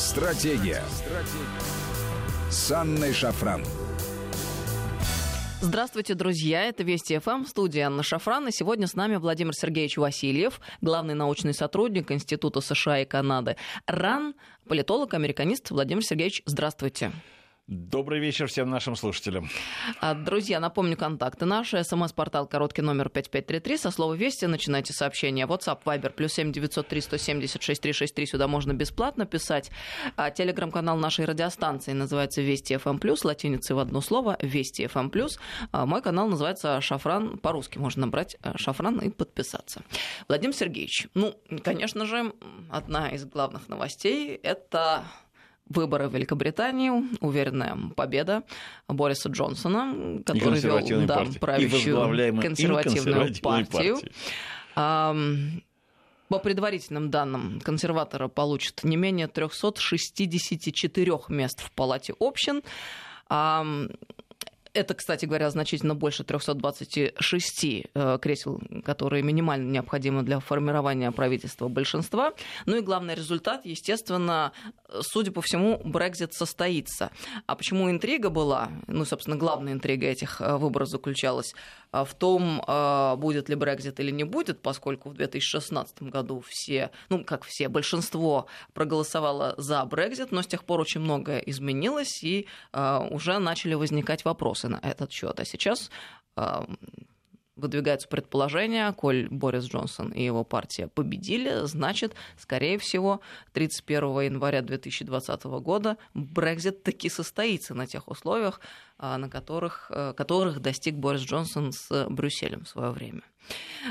Стратегия. Стратегия. С Анной Шафран. Здравствуйте, друзья. Это Вести ФМ, студия Анна Шафран. И сегодня с нами Владимир Сергеевич Васильев, главный научный сотрудник Института США и Канады РАН, политолог, американист. Владимир Сергеевич, здравствуйте. Добрый вечер всем нашим слушателям. А, друзья, напомню контакты наши. СМС-портал короткий номер 5533. Со слова «Вести» начинайте сообщение. WhatsApp, Viber, плюс 7 903 176 363. Сюда можно бесплатно писать. А, телеграм-канал нашей радиостанции называется «Вести FM+,» эм латиницей в одно слово «Вести FM+.» эм а, Мой канал называется «Шафран». По-русски можно набрать «Шафран» и подписаться. Владимир Сергеевич, ну, конечно же, одна из главных новостей – это выборы в Великобритании, уверенная победа Бориса Джонсона, который вел да, правящую консервативную партию. партию. По предварительным данным, консерваторы получат не менее 364 мест в Палате общин. Это, кстати говоря, значительно больше 326 э, кресел, которые минимально необходимы для формирования правительства большинства. Ну и главный результат, естественно, судя по всему, Брекзит состоится. А почему интрига была? Ну, собственно, главная интрига этих э, выборов заключалась э, в том, будет ли Брекзит или не будет, поскольку в 2016 году все, ну, как все, большинство проголосовало за Брекзит, но с тех пор очень многое изменилось, и уже начали возникать вопросы на этот счет. А сейчас выдвигаются предположения, коль Борис Джонсон и его партия победили, значит, скорее всего, 31 января 2020 года Брекзит таки состоится на тех условиях, а, на которых, э, которых достиг Борис Джонсон с Брюсселем в свое время.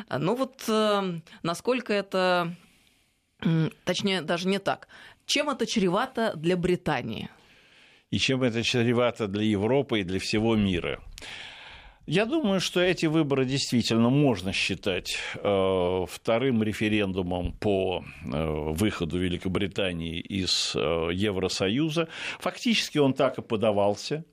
Ну вот э, насколько это, точнее, даже не так, чем это чревато для Британии? и чем это чревато для Европы и для всего мира. Я думаю, что эти выборы действительно можно считать э, вторым референдумом по э, выходу Великобритании из э, Евросоюза. Фактически он так и подавался.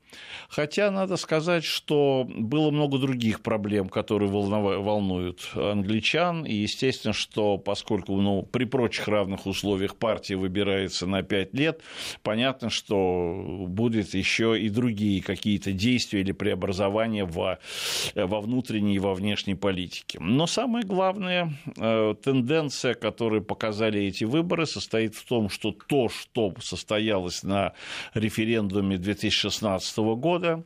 Хотя надо сказать, что было много других проблем, которые волнуют англичан. И естественно, что поскольку ну, при прочих равных условиях партия выбирается на пять лет, понятно, что будет еще и другие какие-то действия или преобразования во, во внутренней и во внешней политике. Но самая главная э, тенденция, которую показали эти выборы, состоит в том, что то, что состоялось на референдуме 2016 года,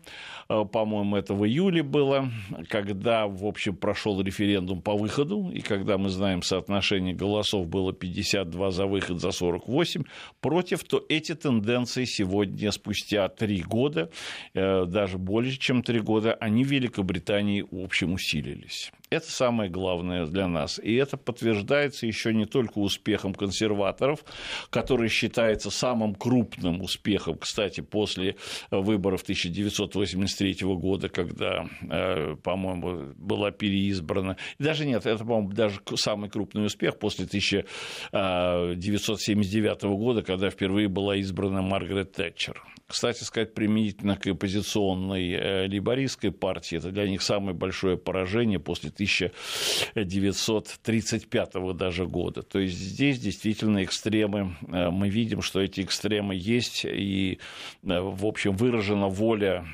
э, по-моему, это в июле было, когда, в общем, прошел референдум по выходу, и когда мы знаем соотношение голосов было 52 за выход, за 48 против, то эти тенденции сегодня, спустя три года, э, даже больше, чем три года, они в Великобритании, в общем, усилились. Это самое главное для нас. И это подтверждается еще не только успехом консерваторов, который считается самым крупным успехом, кстати, после выборов 1983 года, когда, э, по-моему, была переизбрана. Даже нет, это, по-моему, даже самый крупный успех после 1979 года, когда впервые была избрана Маргарет Тэтчер. Кстати сказать, применительно к оппозиционной э, либористской партии, это для них самое большое поражение после 1935 даже года. То есть здесь действительно экстремы, э, мы видим, что эти экстремы есть, и, э, в общем, выражена воля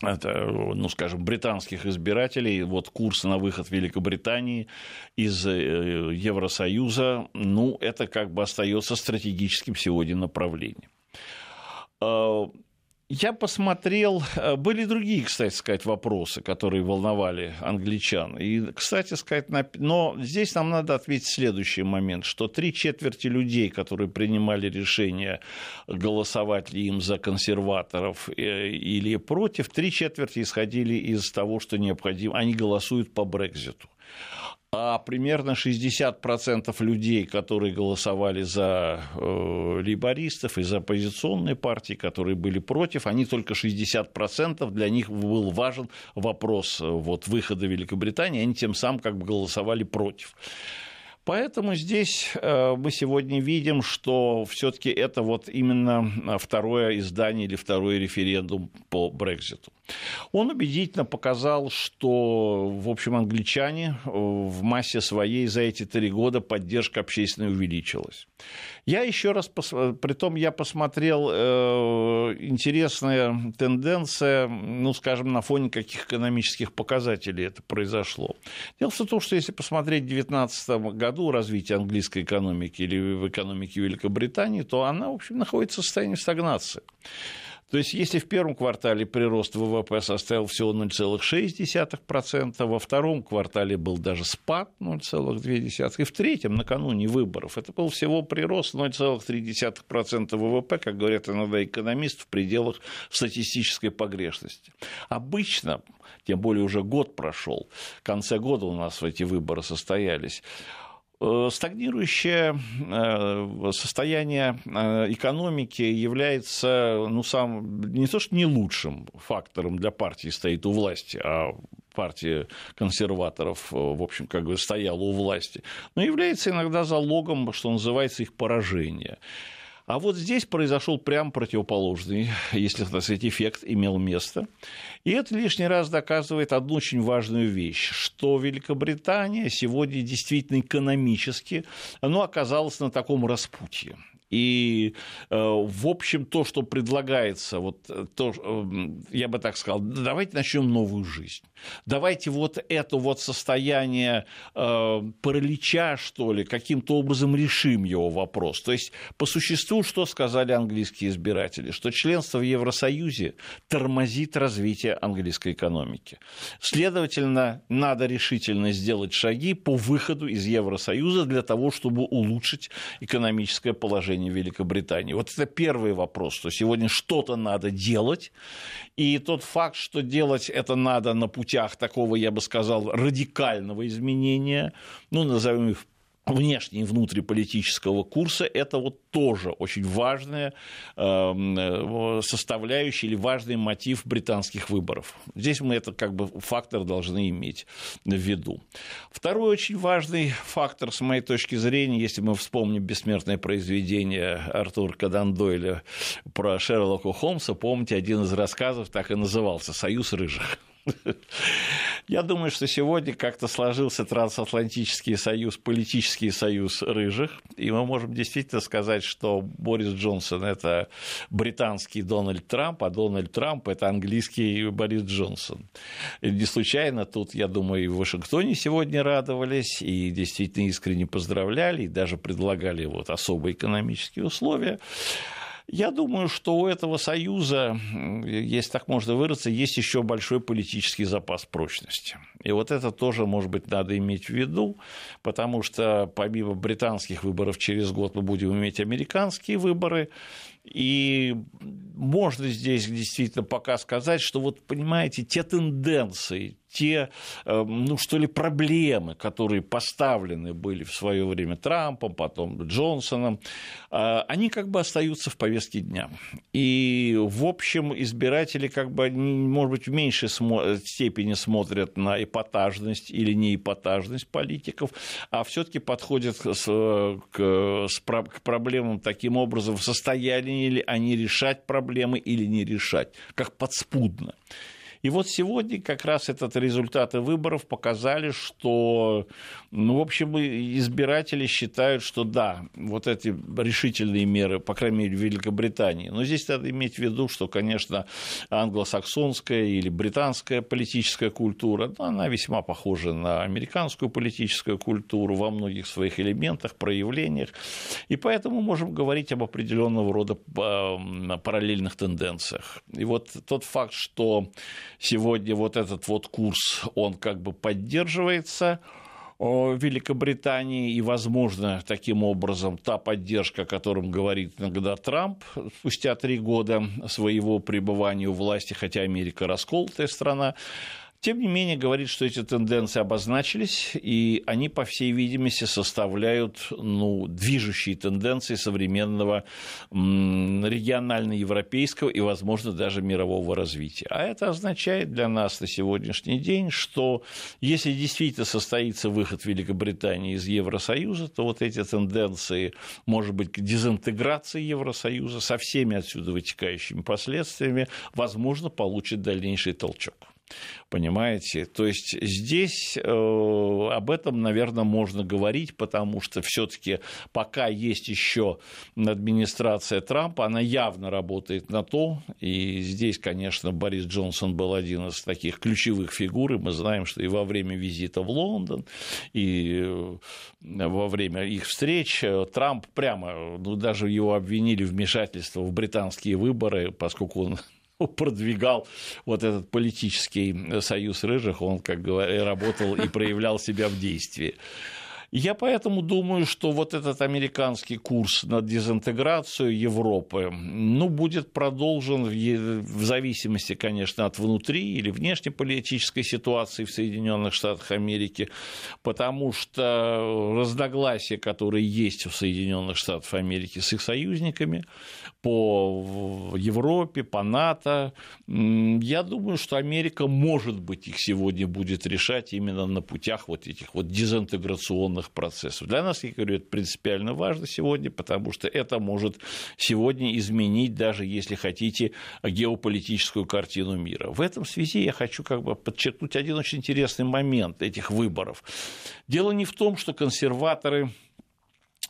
это, ну, скажем, британских избирателей, вот курс на выход Великобритании из Евросоюза, ну, это как бы остается стратегическим сегодня направлением. Э, я посмотрел, э, были другие, кстати сказать, вопросы, которые волновали англичан. И, кстати сказать, но здесь нам надо ответить следующий момент, что три четверти людей, которые принимали решение, голосовать ли им за консерваторов э, или против, три четверти исходили из того, что необходимо, они голосуют по Брекзиту а примерно 60% людей, которые голосовали за э, лейбористов и за оппозиционные партии, которые были против, они только 60% для них был важен вопрос э, вот, выхода Великобритании, они тем самым как бы голосовали против. Поэтому здесь э, мы сегодня видим, что все-таки это вот именно второе издание или второй референдум по Брекзиту. Он убедительно показал, что, в общем, англичане э, в массе своей за эти три года поддержка общественной увеличилась. Я еще раз, при том я посмотрел, э, интересная тенденция, ну, скажем, на фоне каких экономических показателей это произошло. Дело в том, что если посмотреть в 2019 году развитие английской экономики или в экономике Великобритании, то она, в общем, находится в состоянии стагнации. То есть, если в первом квартале прирост ВВП составил всего 0,6%, во втором квартале был даже спад 0,2%, и в третьем, накануне выборов, это был всего прирост 0,3% ВВП, как говорят иногда экономисты, в пределах статистической погрешности. Обычно тем более уже год прошел, в конце года у нас эти выборы состоялись, стагнирующее э, состояние э, экономики является ну, сам, не то что не лучшим фактором для партии стоит у власти, а партия консерваторов, в общем, как бы стояла у власти, но является иногда залогом, что называется, их поражения. А вот здесь произошел прям противоположный, если так сказать, эффект имел место. И это лишний раз доказывает одну очень важную вещь, что Великобритания сегодня действительно экономически ну, оказалась на таком распутье. И, э, в общем, то, что предлагается, вот э, то, э, я бы так сказал, давайте начнем новую жизнь. Давайте вот это вот состояние паралича, что ли, каким-то образом решим его вопрос. То есть, по существу, что сказали английские избиратели? Что членство в Евросоюзе тормозит развитие английской экономики. Следовательно, надо решительно сделать шаги по выходу из Евросоюза для того, чтобы улучшить экономическое положение положении Великобритании. Вот это первый вопрос, что сегодня что-то надо делать, и тот факт, что делать это надо на путях такого, я бы сказал, радикального изменения, ну, назовем их внешне и внутриполитического курса, это вот тоже очень важная эм, э, составляющая или важный мотив британских выборов. Здесь мы это как бы фактор должны иметь в виду. Второй очень важный фактор, с моей точки зрения, если мы вспомним бессмертное произведение Артура Кадан Дойля про Шерлока Холмса, помните, один из рассказов так и назывался «Союз рыжих». Я думаю, что сегодня как-то сложился трансатлантический союз, политический союз рыжих, и мы можем действительно сказать, что Борис Джонсон – это британский Дональд Трамп, а Дональд Трамп – это английский Борис Джонсон. И не случайно тут, я думаю, и в Вашингтоне сегодня радовались, и действительно искренне поздравляли, и даже предлагали вот особые экономические условия. Я думаю, что у этого союза, если так можно выразиться, есть еще большой политический запас прочности. И вот это тоже, может быть, надо иметь в виду, потому что помимо британских выборов через год мы будем иметь американские выборы, и можно здесь действительно пока сказать, что вот, понимаете, те тенденции, те, эм, ну, что ли, проблемы, которые поставлены были в свое время Трампом, потом Джонсоном, э, они как бы остаются в повестке дня. И, в общем, избиратели как бы, может быть, в меньшей степени смотрят на эпатажность или не эпатажность политиков, а все таки подходят к, к проблемам таким образом, в состоянии намерены они решать проблемы или не решать, как подспудно. И вот сегодня как раз этот результаты выборов показали, что, ну, в общем, избиратели считают, что да, вот эти решительные меры, по крайней мере, в Великобритании. Но здесь надо иметь в виду, что, конечно, англосаксонская или британская политическая культура, ну, она весьма похожа на американскую политическую культуру во многих своих элементах, проявлениях. И поэтому можем говорить об определенного рода параллельных тенденциях. И вот тот факт, что Сегодня вот этот вот курс, он как бы поддерживается. Великобритании, и, возможно, таким образом та поддержка, о котором говорит иногда Трамп спустя три года своего пребывания у власти, хотя Америка расколотая страна, Тем не менее, говорит, что эти тенденции обозначились, и они, по всей видимости, составляют ну, движущие тенденции современного регионально-европейского и, возможно, даже мирового развития. А это означает для нас на сегодняшний день, что если действительно состоится выход Великобритании из Евросоюза, то вот эти тенденции, может быть, дезинтеграции Евросоюза со всеми отсюда вытекающими последствиями, возможно, получит дальнейший толчок. Понимаете? То есть здесь э, об этом, наверное, можно говорить, потому что все-таки пока есть еще администрация Трампа, она явно работает на то, и здесь, конечно, Борис Джонсон был один из таких ключевых фигур, и мы знаем, что и во время визита в Лондон, и э, во время их встреч э, Трамп прямо, ну, даже его обвинили в вмешательство в британские выборы, поскольку он продвигал вот этот политический союз рыжих, он, как говоря, работал и проявлял себя в действии. Я поэтому думаю, что вот этот американский курс на дезинтеграцию Европы ну, будет продолжен в зависимости, конечно, от внутри или внешнеполитической ситуации в Соединенных Штатах Америки, потому что разногласия, которые есть в Соединенных Штатах Америки с их союзниками по Европе, по НАТО, я думаю, что Америка, может быть, их сегодня будет решать именно на путях вот этих вот дезинтеграционных процессов. Для нас, я говорю, это принципиально важно сегодня, потому что это может сегодня изменить, даже если хотите, геополитическую картину мира. В этом связи я хочу как бы подчеркнуть один очень интересный момент этих выборов. Дело не в том, что консерваторы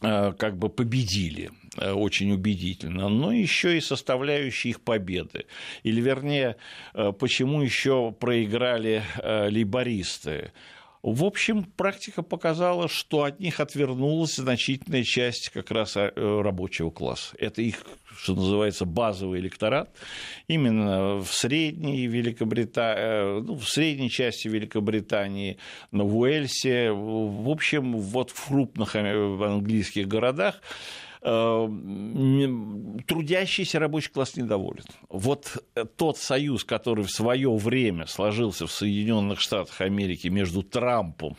как бы победили э, очень убедительно, но еще и составляющие их победы. Или, вернее, э, почему еще проиграли лейбористы. В общем, практика показала, что от них отвернулась значительная часть как раз э, рабочего класса. Это их, что называется, базовый электорат. Именно в средней Великобритании, э, ну, в средней части Великобритании, на Уэльсе, в общем, вот в крупных э, английских городах трудящийся рабочий класс недоволен. Вот тот союз, который в свое время сложился в Соединенных Штатах Америки между Трампом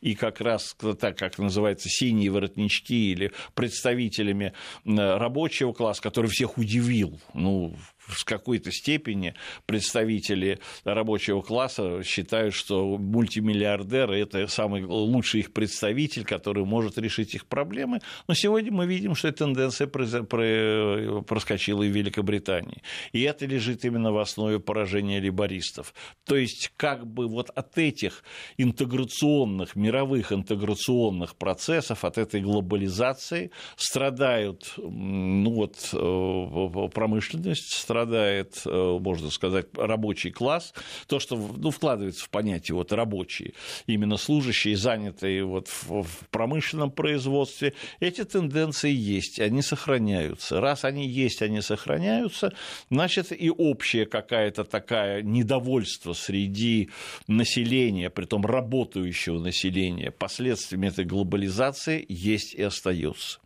и как раз так, как называется, синие воротнички или представителями рабочего класса, который всех удивил. Ну, в какой-то степени представители рабочего класса считают, что мультимиллиардеры – это самый лучший их представитель, который может решить их проблемы. Но сегодня мы видим, что эта тенденция проскочила и в Великобритании. И это лежит именно в основе поражения либористов. То есть, как бы вот от этих интеграционных, мировых интеграционных процессов, от этой глобализации страдают ну вот, э, промышленность, страдает, э, можно сказать, рабочий класс, то, что ну, вкладывается в понятие вот, рабочие, именно служащие, занятые вот в, в промышленном производстве, эти тенденции есть, они сохраняются. Раз они есть, они сохраняются, значит, и общая какая-то такая недовольство среди населения, при том работающего населения, последствиями этой глобализации есть и остается.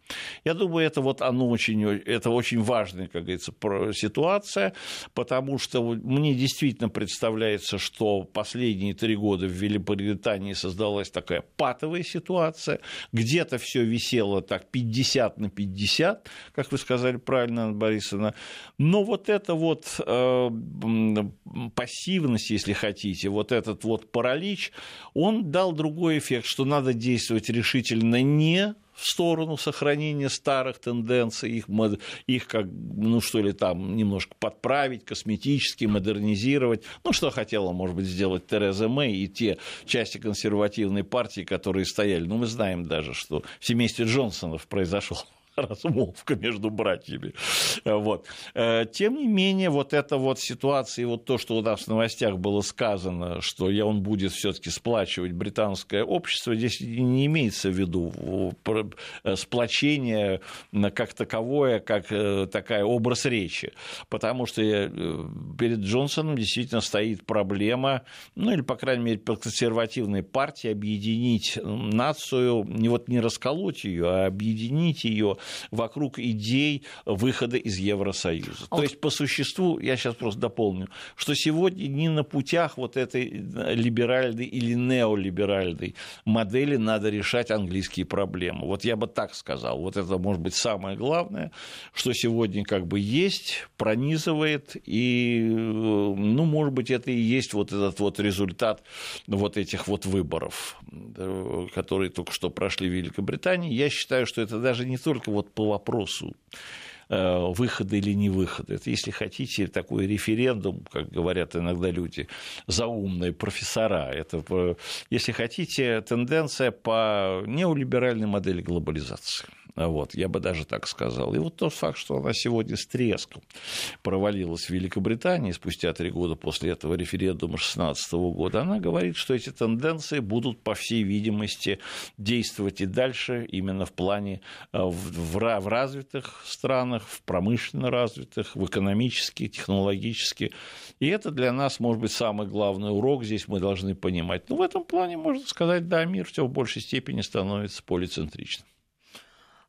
Я думаю, это вот оно очень, это очень важная, как говорится, ситуация, потому что мне действительно представляется, что последние три года в Великобритании создалась такая патовая ситуация, где-то все висело так 50 на 50, как вы сказали правильно, Анна Борисовна, но вот эта вот э, пассивность, если хотите, вот этот вот паралич, он дал другой эффект, что надо действовать решительно не в сторону сохранения старых тенденций, их, их как, ну что ли, там немножко подправить, косметически модернизировать. Ну, что хотела, может быть, сделать Тереза Мэй и те части консервативной партии, которые стояли. Ну, мы знаем даже, что в семействе Джонсонов произошел размолвка между братьями. Вот. Э, тем не менее, вот эта вот ситуация, и вот то, что у нас в новостях было сказано, что он будет все таки сплачивать британское общество, здесь не имеется в виду э, сплочение как таковое, как э, такая образ речи, потому что перед Джонсоном действительно стоит проблема, ну или, по крайней мере, консервативной партии объединить нацию, не вот не расколоть ее, а объединить ее вокруг идей выхода из Евросоюза. А То есть, по существу, я сейчас просто дополню, что сегодня не на путях вот этой либеральной или неолиберальной модели надо решать английские проблемы. Вот я бы так сказал. Вот это, может быть, самое главное, что сегодня как бы есть, пронизывает, и, ну, может быть, это и есть вот этот вот результат вот этих вот выборов, которые только что прошли в Великобритании. Я считаю, что это даже не только вот по вопросу Э, выхода или не выхода. Это, если хотите, такой референдум, как говорят иногда люди, заумные профессора. Это, если хотите, тенденция по неолиберальной модели глобализации. Вот, я бы даже так сказал. И вот тот факт, что она сегодня с треском провалилась в Великобритании спустя три года после этого референдума 2016 года, она говорит, что эти тенденции будут, по всей видимости, действовать и дальше именно в плане э, в, в развитых странах, в промышленно развитых, в экономически, технологически. И это для нас, может быть, самый главный урок здесь мы должны понимать. Ну, в этом плане, можно сказать, да, мир все в большей степени становится полицентричным.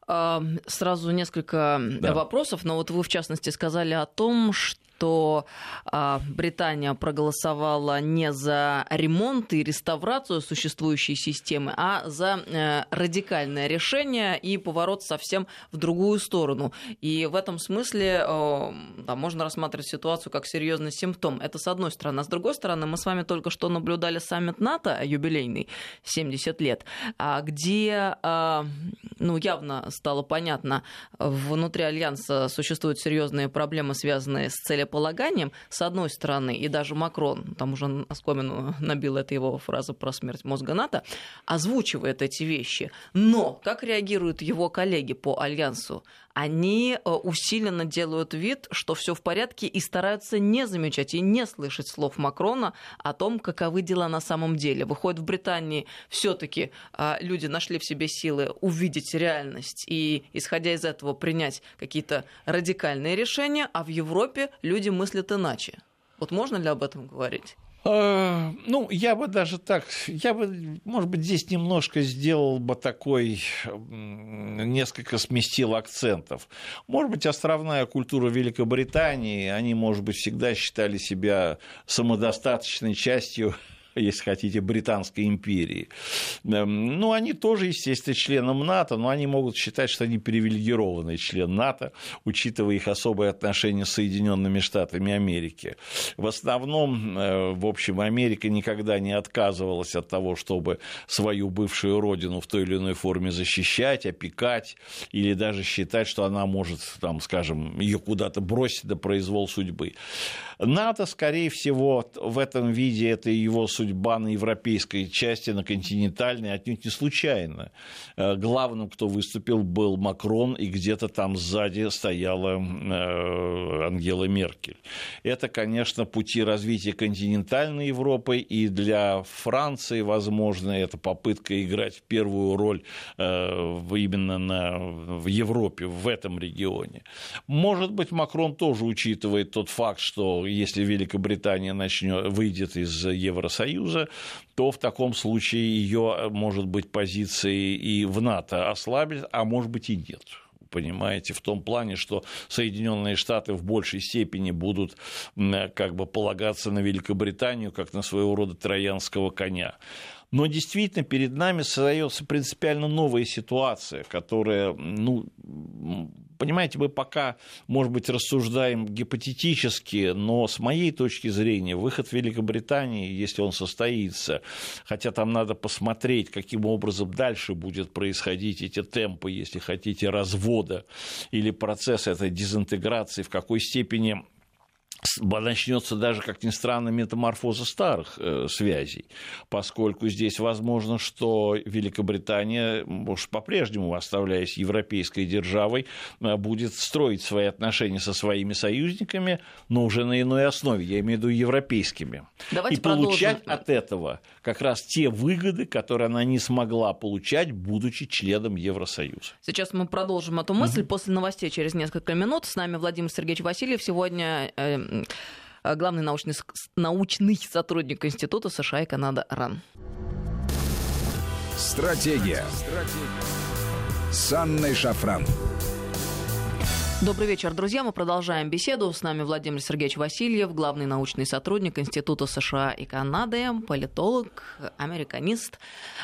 Сразу несколько да. вопросов, но вот вы в частности сказали о том, что что а, Британия проголосовала не за ремонт и реставрацию существующей системы, а за э, радикальное решение и поворот совсем в другую сторону. И в этом смысле да, можно рассматривать ситуацию как серьезный симптом. Это с одной стороны. А с другой стороны, мы с вами только что наблюдали саммит НАТО юбилейный, 70 лет, а, где а, ну, явно стало понятно, внутри Альянса существуют серьезные проблемы, связанные с целеполаганием целеполаганием, с одной стороны, и даже Макрон, там уже Оскомину набил это его фраза про смерть мозга НАТО, озвучивает эти вещи. Но как реагируют его коллеги по Альянсу? они э, усиленно делают вид, что все в порядке и стараются не замечать и не слышать слов Макрона о том, каковы дела на самом деле. Выходит, в Британии все-таки а, люди нашли в себе силы увидеть реальность и, исходя из этого, принять какие-то радикальные решения, а в Европе люди мыслят иначе. Вот можно ли об этом говорить? Э, ну, я бы даже так, я бы, может быть, здесь немножко сделал бы такой, несколько сместил акцентов. Может быть, островная культура Великобритании, они, может быть, всегда считали себя самодостаточной частью если хотите, Британской империи. Эм, ну, они тоже, естественно, членом НАТО, но они могут считать, что они привилегированный член НАТО, учитывая их особые отношения с Соединенными Штатами Америки. В основном, э, в общем, Америка никогда не отказывалась от того, чтобы свою бывшую родину в той или иной форме защищать, опекать, или даже считать, что она может, там, скажем, ее куда-то бросить до произвол судьбы. НАТО, скорее всего, в этом виде это его судьба на европейской части, на континентальной, отнюдь не случайно. Э, главным, кто выступил, был Макрон, и где-то там сзади стояла э, Ангела Меркель. Это, конечно, пути развития континентальной Европы, и для Франции, возможно, это попытка играть первую роль э, именно на, в Европе, в этом регионе. Может быть, Макрон тоже учитывает тот факт, что если Великобритания начнет, выйдет из Евросоюза, то в таком случае ее, может быть, позиции и в НАТО ослабит, а может быть и нет понимаете, в том плане, что Соединенные Штаты в большей степени будут как бы полагаться на Великобританию как на своего рода троянского коня. Но действительно перед нами создается принципиально новая ситуация, которая, ну, понимаете, мы пока, может быть, рассуждаем гипотетически, но с моей точки зрения выход Великобритании, если он состоится, хотя там надо посмотреть, каким образом дальше будет происходить эти темпы, если хотите, развода или процесс этой дезинтеграции, в какой степени начнется даже, как ни странно, метаморфоза старых э, связей, поскольку здесь возможно, что Великобритания, может, по-прежнему оставляясь европейской державой, э, будет строить свои отношения со своими союзниками, но уже на иной основе, я имею в виду европейскими. Давайте и получать от этого как раз те выгоды, которые она не смогла получать, будучи членом Евросоюза. Сейчас мы продолжим эту мысль mm-hmm. после новостей через несколько минут. С нами Владимир Сергеевич Васильев. Сегодня Э, главный научный, научный сотрудник Института США и Канада РАН. Стратегия. Стратегия. С Анной Шафран. Добрый вечер, друзья. Мы продолжаем беседу. С нами Владимир Сергеевич Васильев, главный научный сотрудник Института США и Канады, политолог, американист.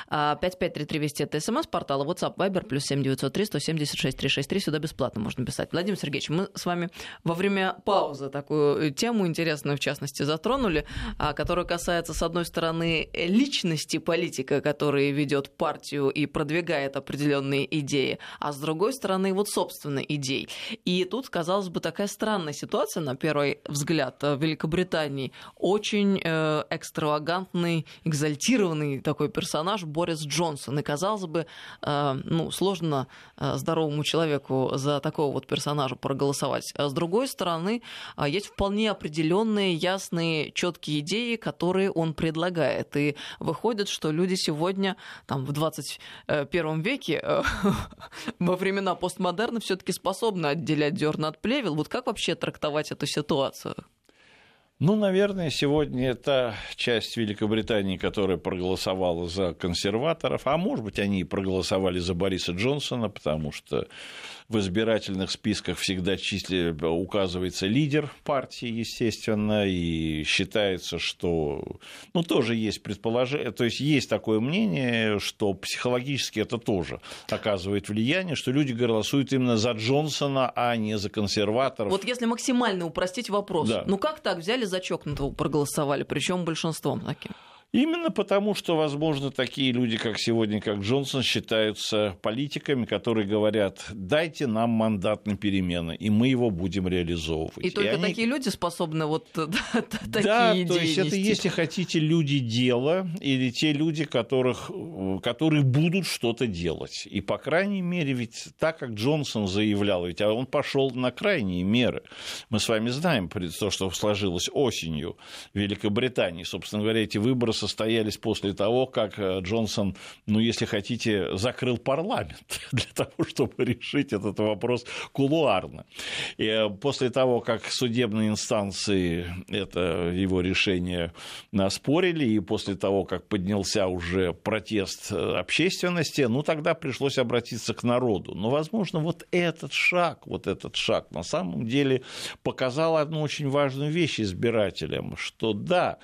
5533 Вести это смс, портала WhatsApp Viber, плюс 7903 176 363. Сюда бесплатно можно писать. Владимир Сергеевич, мы с вами во время паузы такую тему интересную, в частности, затронули, а, которая касается, с одной стороны, личности политика, который ведет партию и продвигает определенные идеи, а с другой стороны, вот, собственно, идей. И тут, казалось бы, такая странная ситуация, на первый взгляд, в Великобритании. Очень э, экстравагантный, экзальтированный такой персонаж Борис Джонсон. И, казалось бы, э, ну, сложно э, здоровому человеку за такого вот персонажа проголосовать. А с другой стороны, э, есть вполне определенные, ясные, четкие идеи, которые он предлагает. И выходит, что люди сегодня, там, в 21 веке, э, во времена постмодерна, все-таки способны отделять отделять дерна от плевел. Вот как вообще трактовать эту ситуацию? Ну, наверное, сегодня это часть Великобритании, которая проголосовала за консерваторов, а может быть, они и проголосовали за Бориса Джонсона, потому что в избирательных списках всегда числе указывается лидер партии, естественно, и считается, что, ну, тоже есть предположение, то есть есть такое мнение, что психологически это тоже оказывает влияние, что люди голосуют именно за Джонсона, а не за консерваторов. Вот если максимально упростить вопрос, да. ну как так взяли за чокнутого проголосовали, причем большинством таким? Именно потому, что, возможно, такие люди, как сегодня, как Джонсон, считаются политиками, которые говорят, дайте нам мандат на перемены, и мы его будем реализовывать. И, и только они... такие люди способны вот да, да, такие то есть это, если хотите, люди дела, или те люди, которых, которые будут что-то делать. И, по крайней мере, ведь так, как Джонсон заявлял, ведь он пошел на крайние меры. Мы с вами знаем то, что сложилось осенью в Великобритании. Собственно говоря, эти выборы состоялись после того, как э, Джонсон, ну, если хотите, закрыл парламент для того, чтобы решить этот вопрос кулуарно. И э, после того, как судебные инстанции это его решение наспорили, и после того, как поднялся уже протест э, общественности, ну, тогда пришлось обратиться к народу. Но, возможно, вот этот шаг, вот этот шаг на самом деле показал одну очень важную вещь избирателям, что да,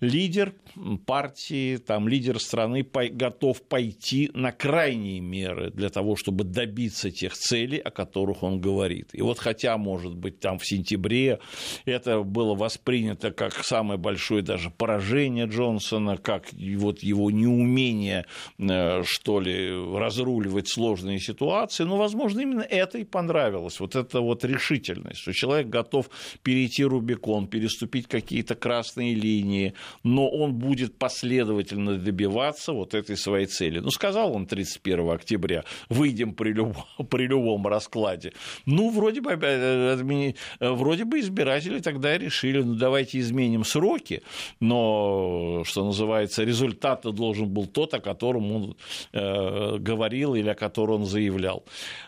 лидер партии, там лидер страны готов пойти на крайние меры для того, чтобы добиться тех целей, о которых он говорит. И вот хотя, может быть, там в сентябре это было воспринято как самое большое даже поражение Джонсона, как вот его неумение, э, что ли, разруливать сложные ситуации, но, возможно, именно это и понравилось, вот эта вот решительность, что человек готов перейти Рубикон, переступить какие-то красные линии, но он будет будет последовательно добиваться вот этой своей цели. Ну, сказал он 31 октября, выйдем при любом, при любом раскладе. Ну, вроде бы, э, э, вроде бы избиратели тогда решили, ну, давайте изменим сроки, но, что называется, результат должен был тот, о котором он э, говорил или о котором он заявлял.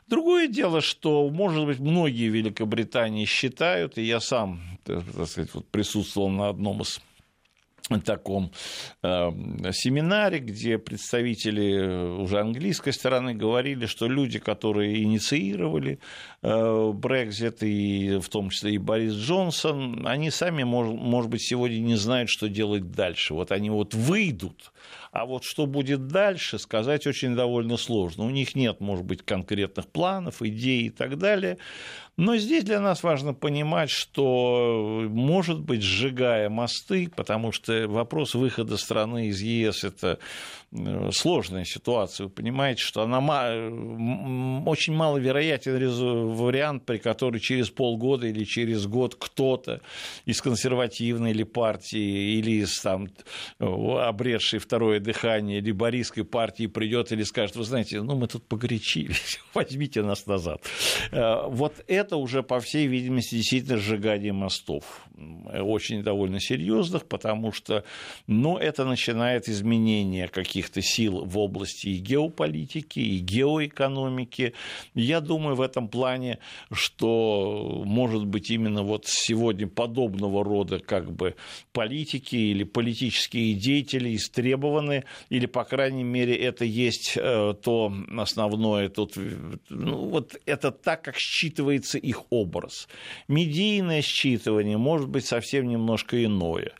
Другое дело, что, может быть, многие в Великобритании считают, и я сам так сказать, вот присутствовал на одном из таком э, семинаре, где представители уже английской стороны говорили, что люди, которые инициировали Брекзит, и в том числе и Борис Джонсон, они сами, может быть, сегодня не знают, что делать дальше. Вот они вот выйдут, а вот что будет дальше, сказать очень довольно сложно. У них нет, может быть, конкретных планов, идей и так далее. Но здесь для нас важно понимать, что, может быть, сжигая мосты, потому что вопрос выхода страны из ЕС – это э, сложная ситуация. Вы понимаете, что она очень маловероятен вариант, при котором через полгода или через год кто-то из консервативной или партии, или из там, обретшей второе дыхание либорийской партии придет или скажет, вы знаете, ну мы тут погорячились, возьмите нас назад. Э, вот это это уже, по всей видимости, действительно сжигание мостов. Очень довольно серьезных, потому что ну, это начинает изменение каких-то сил в области и геополитики, и геоэкономики. Я думаю в этом плане, что, может быть, именно вот сегодня подобного рода как бы политики или политические деятели истребованы или, по крайней мере, это есть э, то основное тут, ну, вот это так, как считывается их образ. Медийное считывание может быть совсем немножко иное,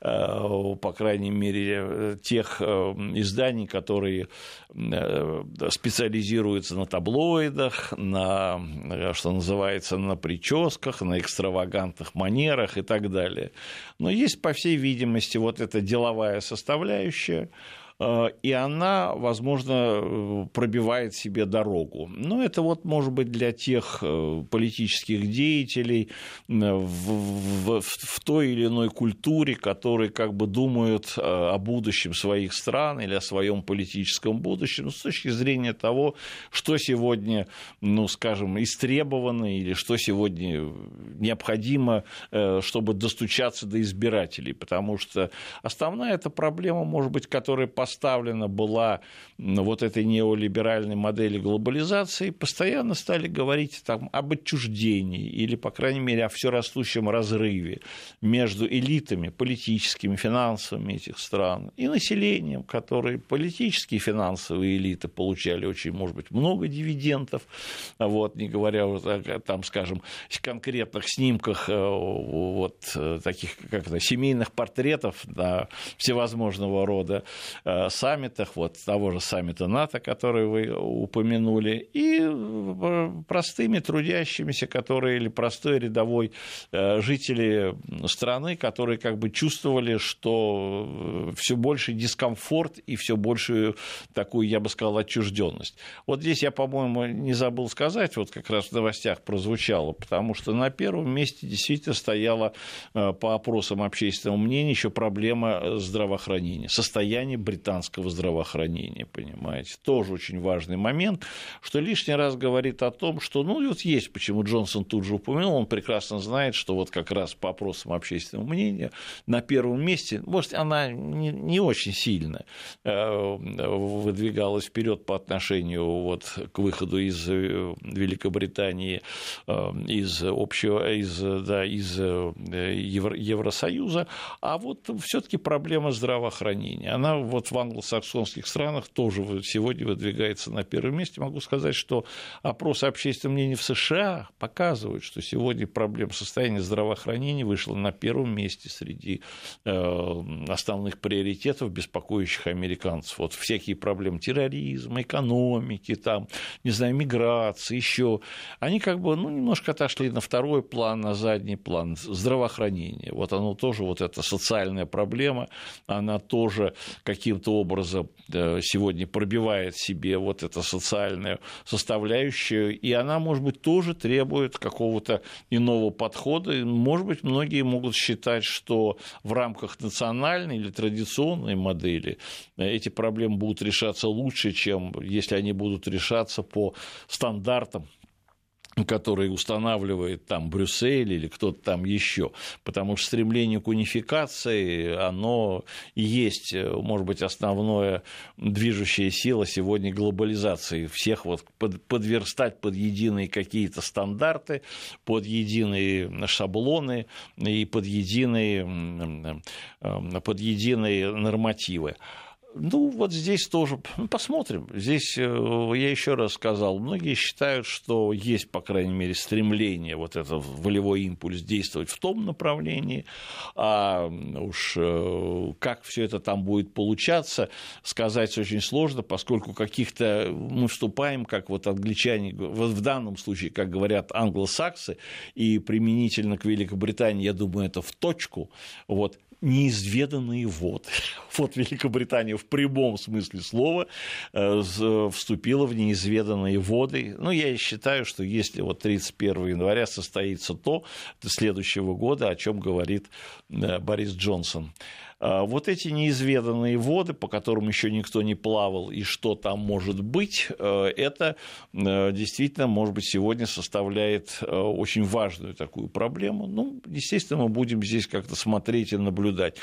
э, по крайней мере, тех изданий, которые специализируются на таблоидах, на, что называется, на прическах, на экстравагантных манерах и так далее. Но есть, по всей видимости, вот эта деловая составляющая, Э, и она, возможно, э, пробивает себе дорогу. Но это вот, может быть, для тех э, политических деятелей в, в, в той или иной культуре, которые как бы думают о будущем своих стран или о своем политическом будущем с точки зрения того, что сегодня, ну, скажем, истребовано или что сегодня необходимо, чтобы достучаться до избирателей. Потому что основная эта проблема, может быть, которая по поставлена была вот этой неолиберальной модели глобализации, постоянно стали говорить там, об отчуждении или, по крайней мере, о все растущем разрыве между элитами политическими, финансовыми этих стран и населением, которые политические и финансовые элиты получали очень, может быть, много дивидендов, вот, не говоря о, там, скажем, конкретных снимках э, вот таких как это, семейных портретов да, всевозможного рода э, саммитах, вот того же саммита НАТО, который вы упомянули, и э, простыми трудящимися, которые или простой рядовой э, жители страны, которые как бы чувствовали, что э, все больше дискомфорт и все большую такую, я бы сказал, отчужденность. Вот здесь я, по-моему, не забыл сказать, вот как раз в новостях прозвучало, потому что на первом месте действительно стояла по опросам общественного мнения еще проблема здравоохранения, состояние британского британского здравоохранения, понимаете. Тоже очень важный момент, что лишний раз говорит о том, что, ну, вот есть, почему Джонсон тут же упомянул, он прекрасно знает, что вот как раз по опросам общественного мнения на первом месте, может, она не, не очень сильно э, выдвигалась вперед по отношению вот к выходу из э, Великобритании, э, из общего, из, да, из Евросоюза, а вот все-таки проблема здравоохранения, она вот в англосаксонских странах тоже сегодня выдвигается на первом месте. Могу сказать, что опросы общественного мнения в США показывают, что сегодня проблема состояния здравоохранения вышла на первом месте среди э, основных приоритетов, беспокоящих американцев. Вот всякие проблемы терроризма, экономики, там, не знаю, миграции, еще, они как бы ну, немножко отошли на второй план, на задний план здравоохранения. Вот оно тоже, вот эта социальная проблема, она тоже каким-то образом сегодня пробивает себе вот эту социальную составляющую, и она, может быть, тоже требует какого-то иного подхода. И, может быть, многие могут считать, что в рамках национальной или традиционной модели эти проблемы будут решаться лучше, чем если они будут решаться по стандартам который устанавливает там Брюссель или кто-то там еще, потому что стремление к унификации, оно и есть, может быть, основное движущая сила сегодня глобализации, всех вот под, подверстать под единые какие-то стандарты, под единые шаблоны и под единые, под единые нормативы. Ну, вот здесь тоже ну, посмотрим. Здесь, э, я еще раз сказал, многие считают, что есть, по крайней мере, стремление, вот этот волевой импульс действовать в том направлении, а уж э, как все это там будет получаться, сказать очень сложно, поскольку каких-то мы вступаем, как вот англичане, вот в данном случае, как говорят англосаксы, и применительно к Великобритании, я думаю, это в точку, вот, неизведанные воды. Вот Великобритания в прямом смысле слова э, вступила в неизведанные воды. Ну, я считаю, что если вот 31 января состоится то следующего года, о чем говорит э, Борис Джонсон. А, вот эти неизведанные воды, по которым еще никто не плавал, и что там может быть, э, это э, действительно, может быть, сегодня составляет э, очень важную такую проблему. Ну, естественно, мы будем здесь как-то смотреть и наблюдать.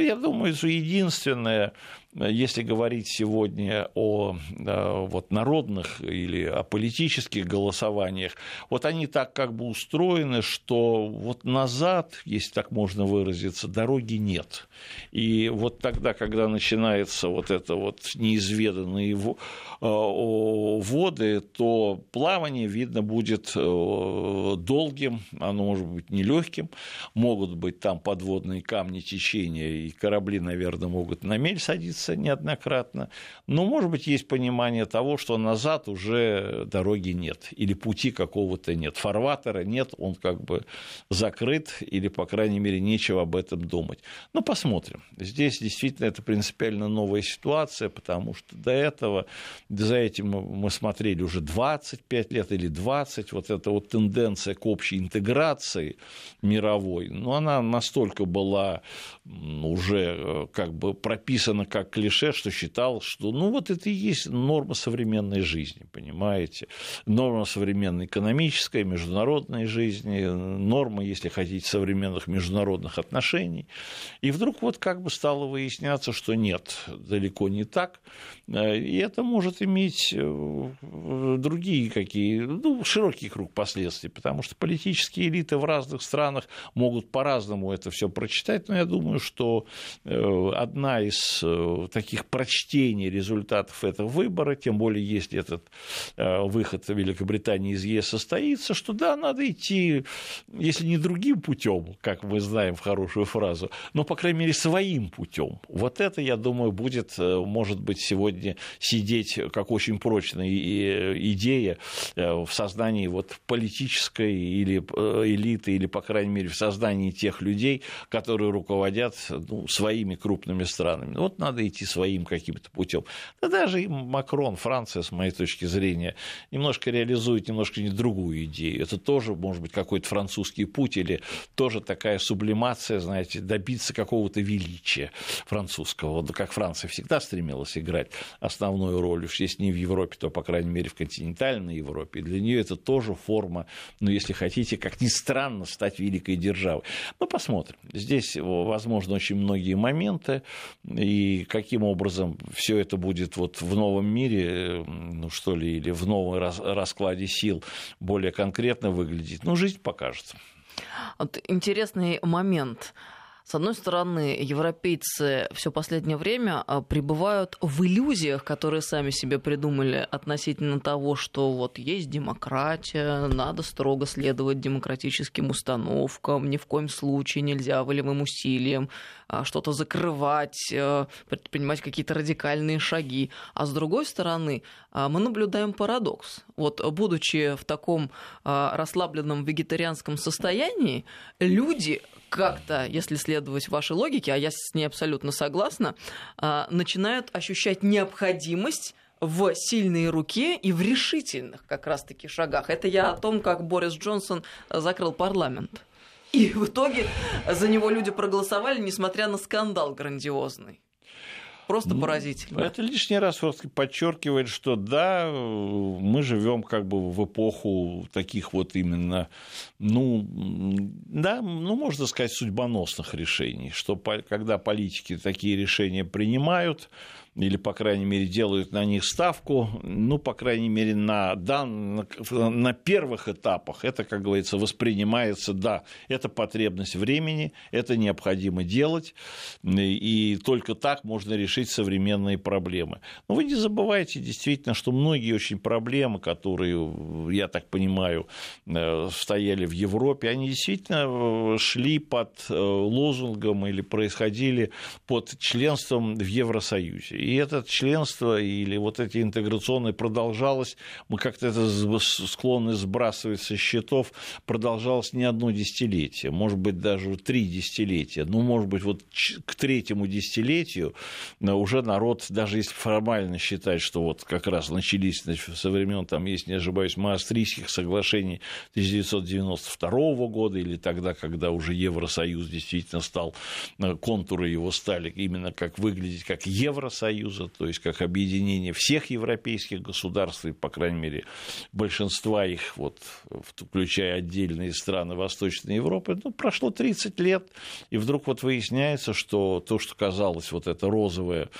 Я думаю, что единственное, если говорить сегодня о вот, народных или о политических голосованиях, вот они так как бы устроены, что вот назад, если так можно выразиться, дороги нет. И вот тогда, когда начинается вот это вот неизведанные воды, то плавание, видно, будет долгим, оно может быть нелегким, могут быть там подводные камни течения, и корабли, наверное, могут на мель садиться неоднократно, но, может быть, есть понимание того, что назад уже дороги нет, или пути какого-то нет, фарватера нет, он как бы закрыт, или, по крайней мере, нечего об этом думать. Ну, посмотрим. Здесь действительно это принципиально новая ситуация, потому что до этого, за этим мы смотрели уже 25 лет или 20, вот эта вот тенденция к общей интеграции мировой, ну, она настолько была уже э, как бы прописана как клише, что считал, что ну вот это и есть норма современной жизни, понимаете, норма современной экономической, международной жизни, норма, если хотите, современных международных отношений. И вдруг вот как бы стало выясняться, что нет, далеко не так, и это может иметь э, другие какие, ну, широкий круг последствий, потому что политические элиты в разных странах могут по-разному это все прочитать, но я думаю, что э, одна из э, таких прочтений результатов этого выбора, тем более если этот э, выход Великобритании из ЕС состоится, что да, надо идти, если не другим путем, как мы знаем в хорошую фразу, но, по крайней мере, своим путем. Вот это, я думаю, будет, может быть, сегодня сидеть как очень прочная идея в сознании вот политической или элиты, или, по крайней мере, в создании тех людей, которые руководят ну, своими крупными странами. Вот надо идти своим каким-то путем. Да даже и Макрон, Франция, с моей точки зрения, немножко реализует немножко не другую идею. Это тоже, может быть, какой-то французский путь или тоже такая сублимация, знаете, добиться какого-то величия французского. Как Франция всегда стремилась играть основную роль, уж если не в Европе, то, по крайней мере, в континентальной Европе. И для нее это тоже форма, ну, если хотите, как ни странно, стать великой державой. Ну, посмотрим. Здесь, возможно, очень многие моменты, и каким образом все это будет вот в новом мире, ну что ли, или в новом раскладе сил более конкретно выглядеть, ну, жизнь покажет. Вот интересный момент. С одной стороны, европейцы все последнее время а, пребывают в иллюзиях, которые сами себе придумали относительно того, что вот есть демократия, надо строго следовать демократическим установкам, ни в коем случае нельзя волевым усилием а, что-то закрывать, а, предпринимать какие-то радикальные шаги. А с другой стороны, мы наблюдаем парадокс. Вот будучи в таком расслабленном вегетарианском состоянии, люди как-то, если следовать вашей логике, а я с ней абсолютно согласна, а, начинают ощущать необходимость в сильной руке и в решительных как раз-таки шагах. Это я о том, как Борис Джонсон закрыл парламент. И в итоге за него люди проголосовали, несмотря на скандал грандиозный просто ну, поразительно. Это лишний раз подчеркивает, что да, мы живем как бы в эпоху таких вот именно, ну, да, ну, можно сказать, судьбоносных решений, что когда политики такие решения принимают, или, по крайней мере, делают на них ставку, ну, по крайней мере, на, да, на, на первых этапах это, как говорится, воспринимается, да, это потребность времени, это необходимо делать, и только так можно решить современные проблемы. Но вы не забывайте действительно, что многие очень проблемы, которые, я так понимаю, э, стояли в Европе, они действительно э, шли под э, лозунгом или происходили под членством в Евросоюзе. И это членство или вот эти интеграционные продолжалось, мы как-то это склонны сбрасывать со счетов, продолжалось не одно десятилетие, может быть, даже три десятилетия. Ну, может быть, вот к третьему десятилетию э, уже народ, даже если формально считать, что вот как раз начались со времен, там, если не ошибаюсь, Маастрийских соглашений 1992 года или тогда, когда уже Евросоюз действительно стал, э, контуры его стали именно как выглядеть как Евросоюз, Союза, то есть как объединение всех европейских государств, и, по крайней мере, большинства их, вот, включая отдельные страны Восточной Европы, ну, прошло 30 лет, и вдруг вот выясняется, что то, что казалось вот это розовое,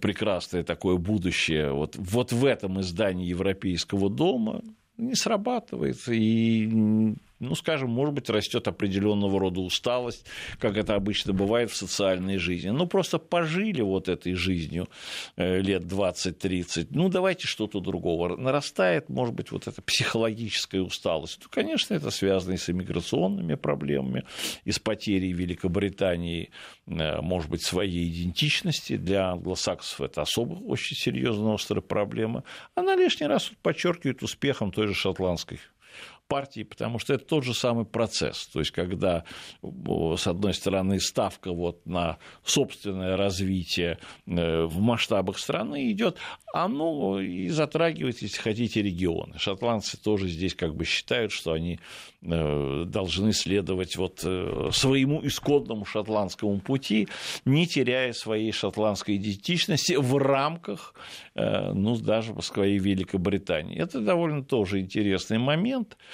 прекрасное такое будущее, вот, вот в этом издании Европейского дома не срабатывает, и ну, скажем, может быть, растет определенного рода усталость, как это обычно бывает в социальной жизни. Ну, просто пожили вот этой жизнью э, лет 20-30, ну, давайте что-то другого. Нарастает, может быть, вот эта психологическая усталость. Ну, конечно, это связано и с иммиграционными проблемами, и с потерей Великобритании, э, может быть, своей идентичности. Для англосаксов это особо очень серьезная острая проблема. Она лишний раз подчеркивает успехом той же шотландской партии, потому что это тот же самый процесс. То есть, когда, с одной стороны, ставка вот на собственное развитие э, в масштабах страны идет, оно и затрагивает, если хотите, регионы. Шотландцы тоже здесь как бы считают, что они э, должны следовать вот э, своему исходному шотландскому пути, не теряя своей шотландской идентичности в рамках, ну, даже своей Великобритании. Это довольно тоже интересный момент.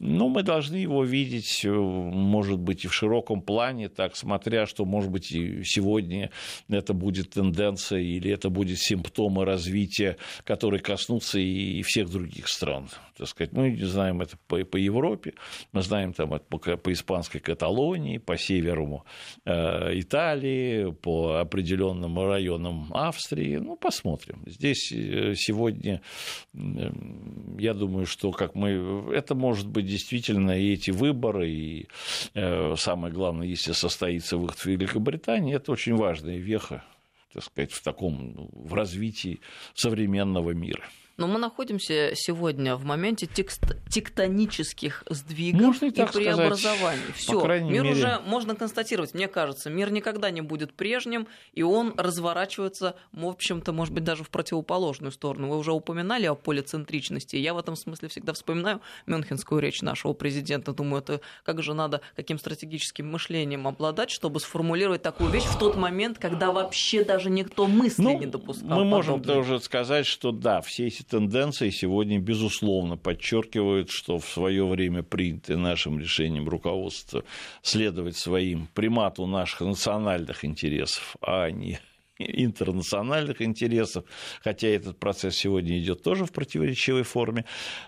Ну, мы должны его видеть, э, может быть, и в широком плане, так, смотря, что, может быть, и сегодня это будет тенденция или это будет симптомы развития, которые коснутся и всех других стран. Так сказать, мы знаем это по, по Европе, мы знаем там это по, по испанской Каталонии, по северу э, Италии, по определенным районам Австрии. Ну, посмотрим. Здесь э, сегодня, я думаю, что как мы, это может быть действительно и эти выборы, и э, самое главное, если состоится выход в Великобритании, это очень важная веха, так сказать, в таком, в развитии современного мира. Но мы находимся сегодня в моменте текст- тектонических сдвигов можно и, и преобразований. Все, мир мере... уже можно констатировать, мне кажется, мир никогда не будет прежним, и он разворачивается, в общем-то, может быть, даже в противоположную сторону. Вы уже упоминали о полицентричности. Я в этом смысле всегда вспоминаю мюнхенскую речь нашего президента. Думаю, это как же надо каким стратегическим мышлением обладать, чтобы сформулировать такую вещь в тот момент, когда вообще даже никто мысли ну, не допускал. Мы можем тоже сказать, что да, все эти тенденции сегодня, безусловно, подчеркивают, что в свое время принятое нашим решением руководства следовать своим примату наших национальных интересов, а не интернациональных интересов, хотя этот процесс сегодня идет тоже в противоречивой форме.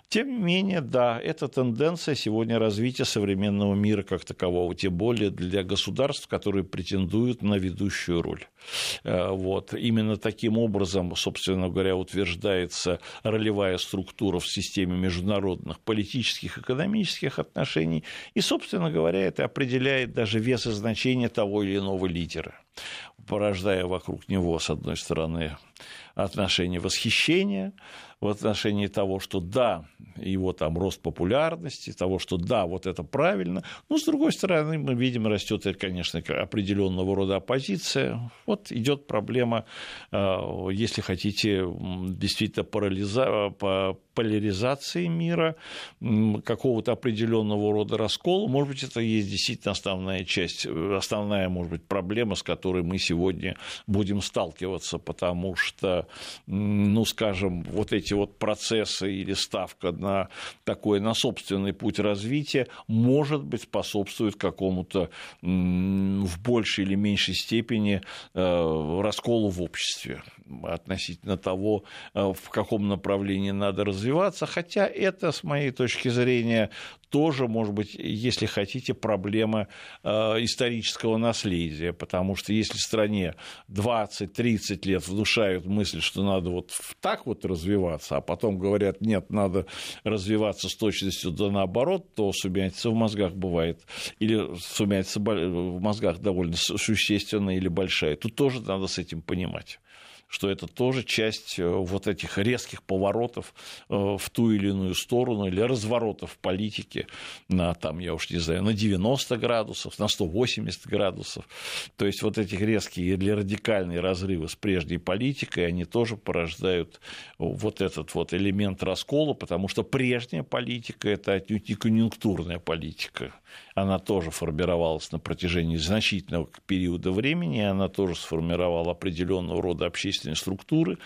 Тем не менее, да, это тенденция сегодня развития современного мира как такового, тем более для государств, которые претендуют на ведущую роль. Э, вот. Именно таким образом, собственно говоря, утверждается ролевая структура в системе международных политических, экономических отношений, и, собственно говоря, это определяет даже вес и значение того или иного лидера порождая вокруг него, с одной стороны, отношение восхищения, в отношении того, что да, его там рост популярности, того, что да, вот это правильно. Но, с другой стороны, мы видим, растет, конечно, определенного рода оппозиция. Вот идет проблема, э, если хотите, действительно парализа... поляризации мира, какого-то определенного рода раскола. Может быть, это есть действительно основная часть, основная, может быть, проблема, с которой мы сегодня будем сталкиваться, потому что, ну, скажем, вот эти вот процессы или ставка на такой, на собственный путь развития, может быть, способствует какому-то в большей или меньшей степени э, расколу в обществе относительно того, э, в каком направлении надо развиваться, хотя это, с моей точки зрения, тоже, может быть, если хотите, проблема э, исторического наследия, потому что если стране 20-30 лет внушают мысль, что надо вот так вот развиваться, а потом говорят, нет, надо развиваться с точностью да наоборот, то сумятица в мозгах бывает, или сумятица в мозгах довольно существенная или большая. Тут тоже надо с этим понимать что это тоже часть э, вот этих резких поворотов э, в ту или иную сторону или разворотов в политике на, там, я уж не знаю, на 90 градусов, на 180 градусов. То есть вот этих резкие или радикальные разрывы с прежней политикой, они тоже порождают вот этот вот элемент раскола, потому что прежняя политика – это отнюдь не конъюнктурная политика она тоже формировалась на протяжении значительного периода времени, она тоже сформировала определенного рода общественные структуры,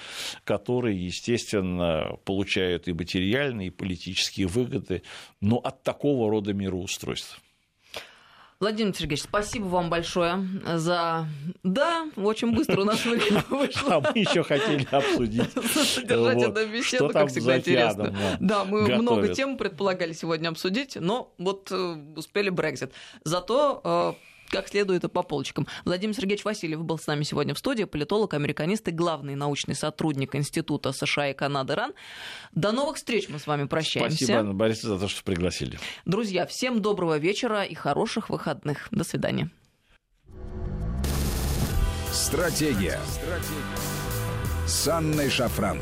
которые, естественно, получают и материальные, и политические выгоды, но от такого рода мироустройства. Владимир Сергеевич, спасибо вам большое за... Да, очень быстро у нас время вышло. А мы еще хотели обсудить. Содержать вот, эту беседу, как всегда, интересно. Да, мы готовят. много тем предполагали сегодня обсудить, но вот э, успели Брекзит. Зато э, как следует и по полочкам. Владимир Сергеевич Васильев был с нами сегодня в студии, политолог, американист и главный научный сотрудник Института США и Канады РАН. До новых встреч мы с вами прощаемся. Спасибо, Анна Борисовна, за то, что пригласили. Друзья, всем доброго вечера и хороших выходных. До свидания. Стратегия. Стратегия. С Анной Шафран.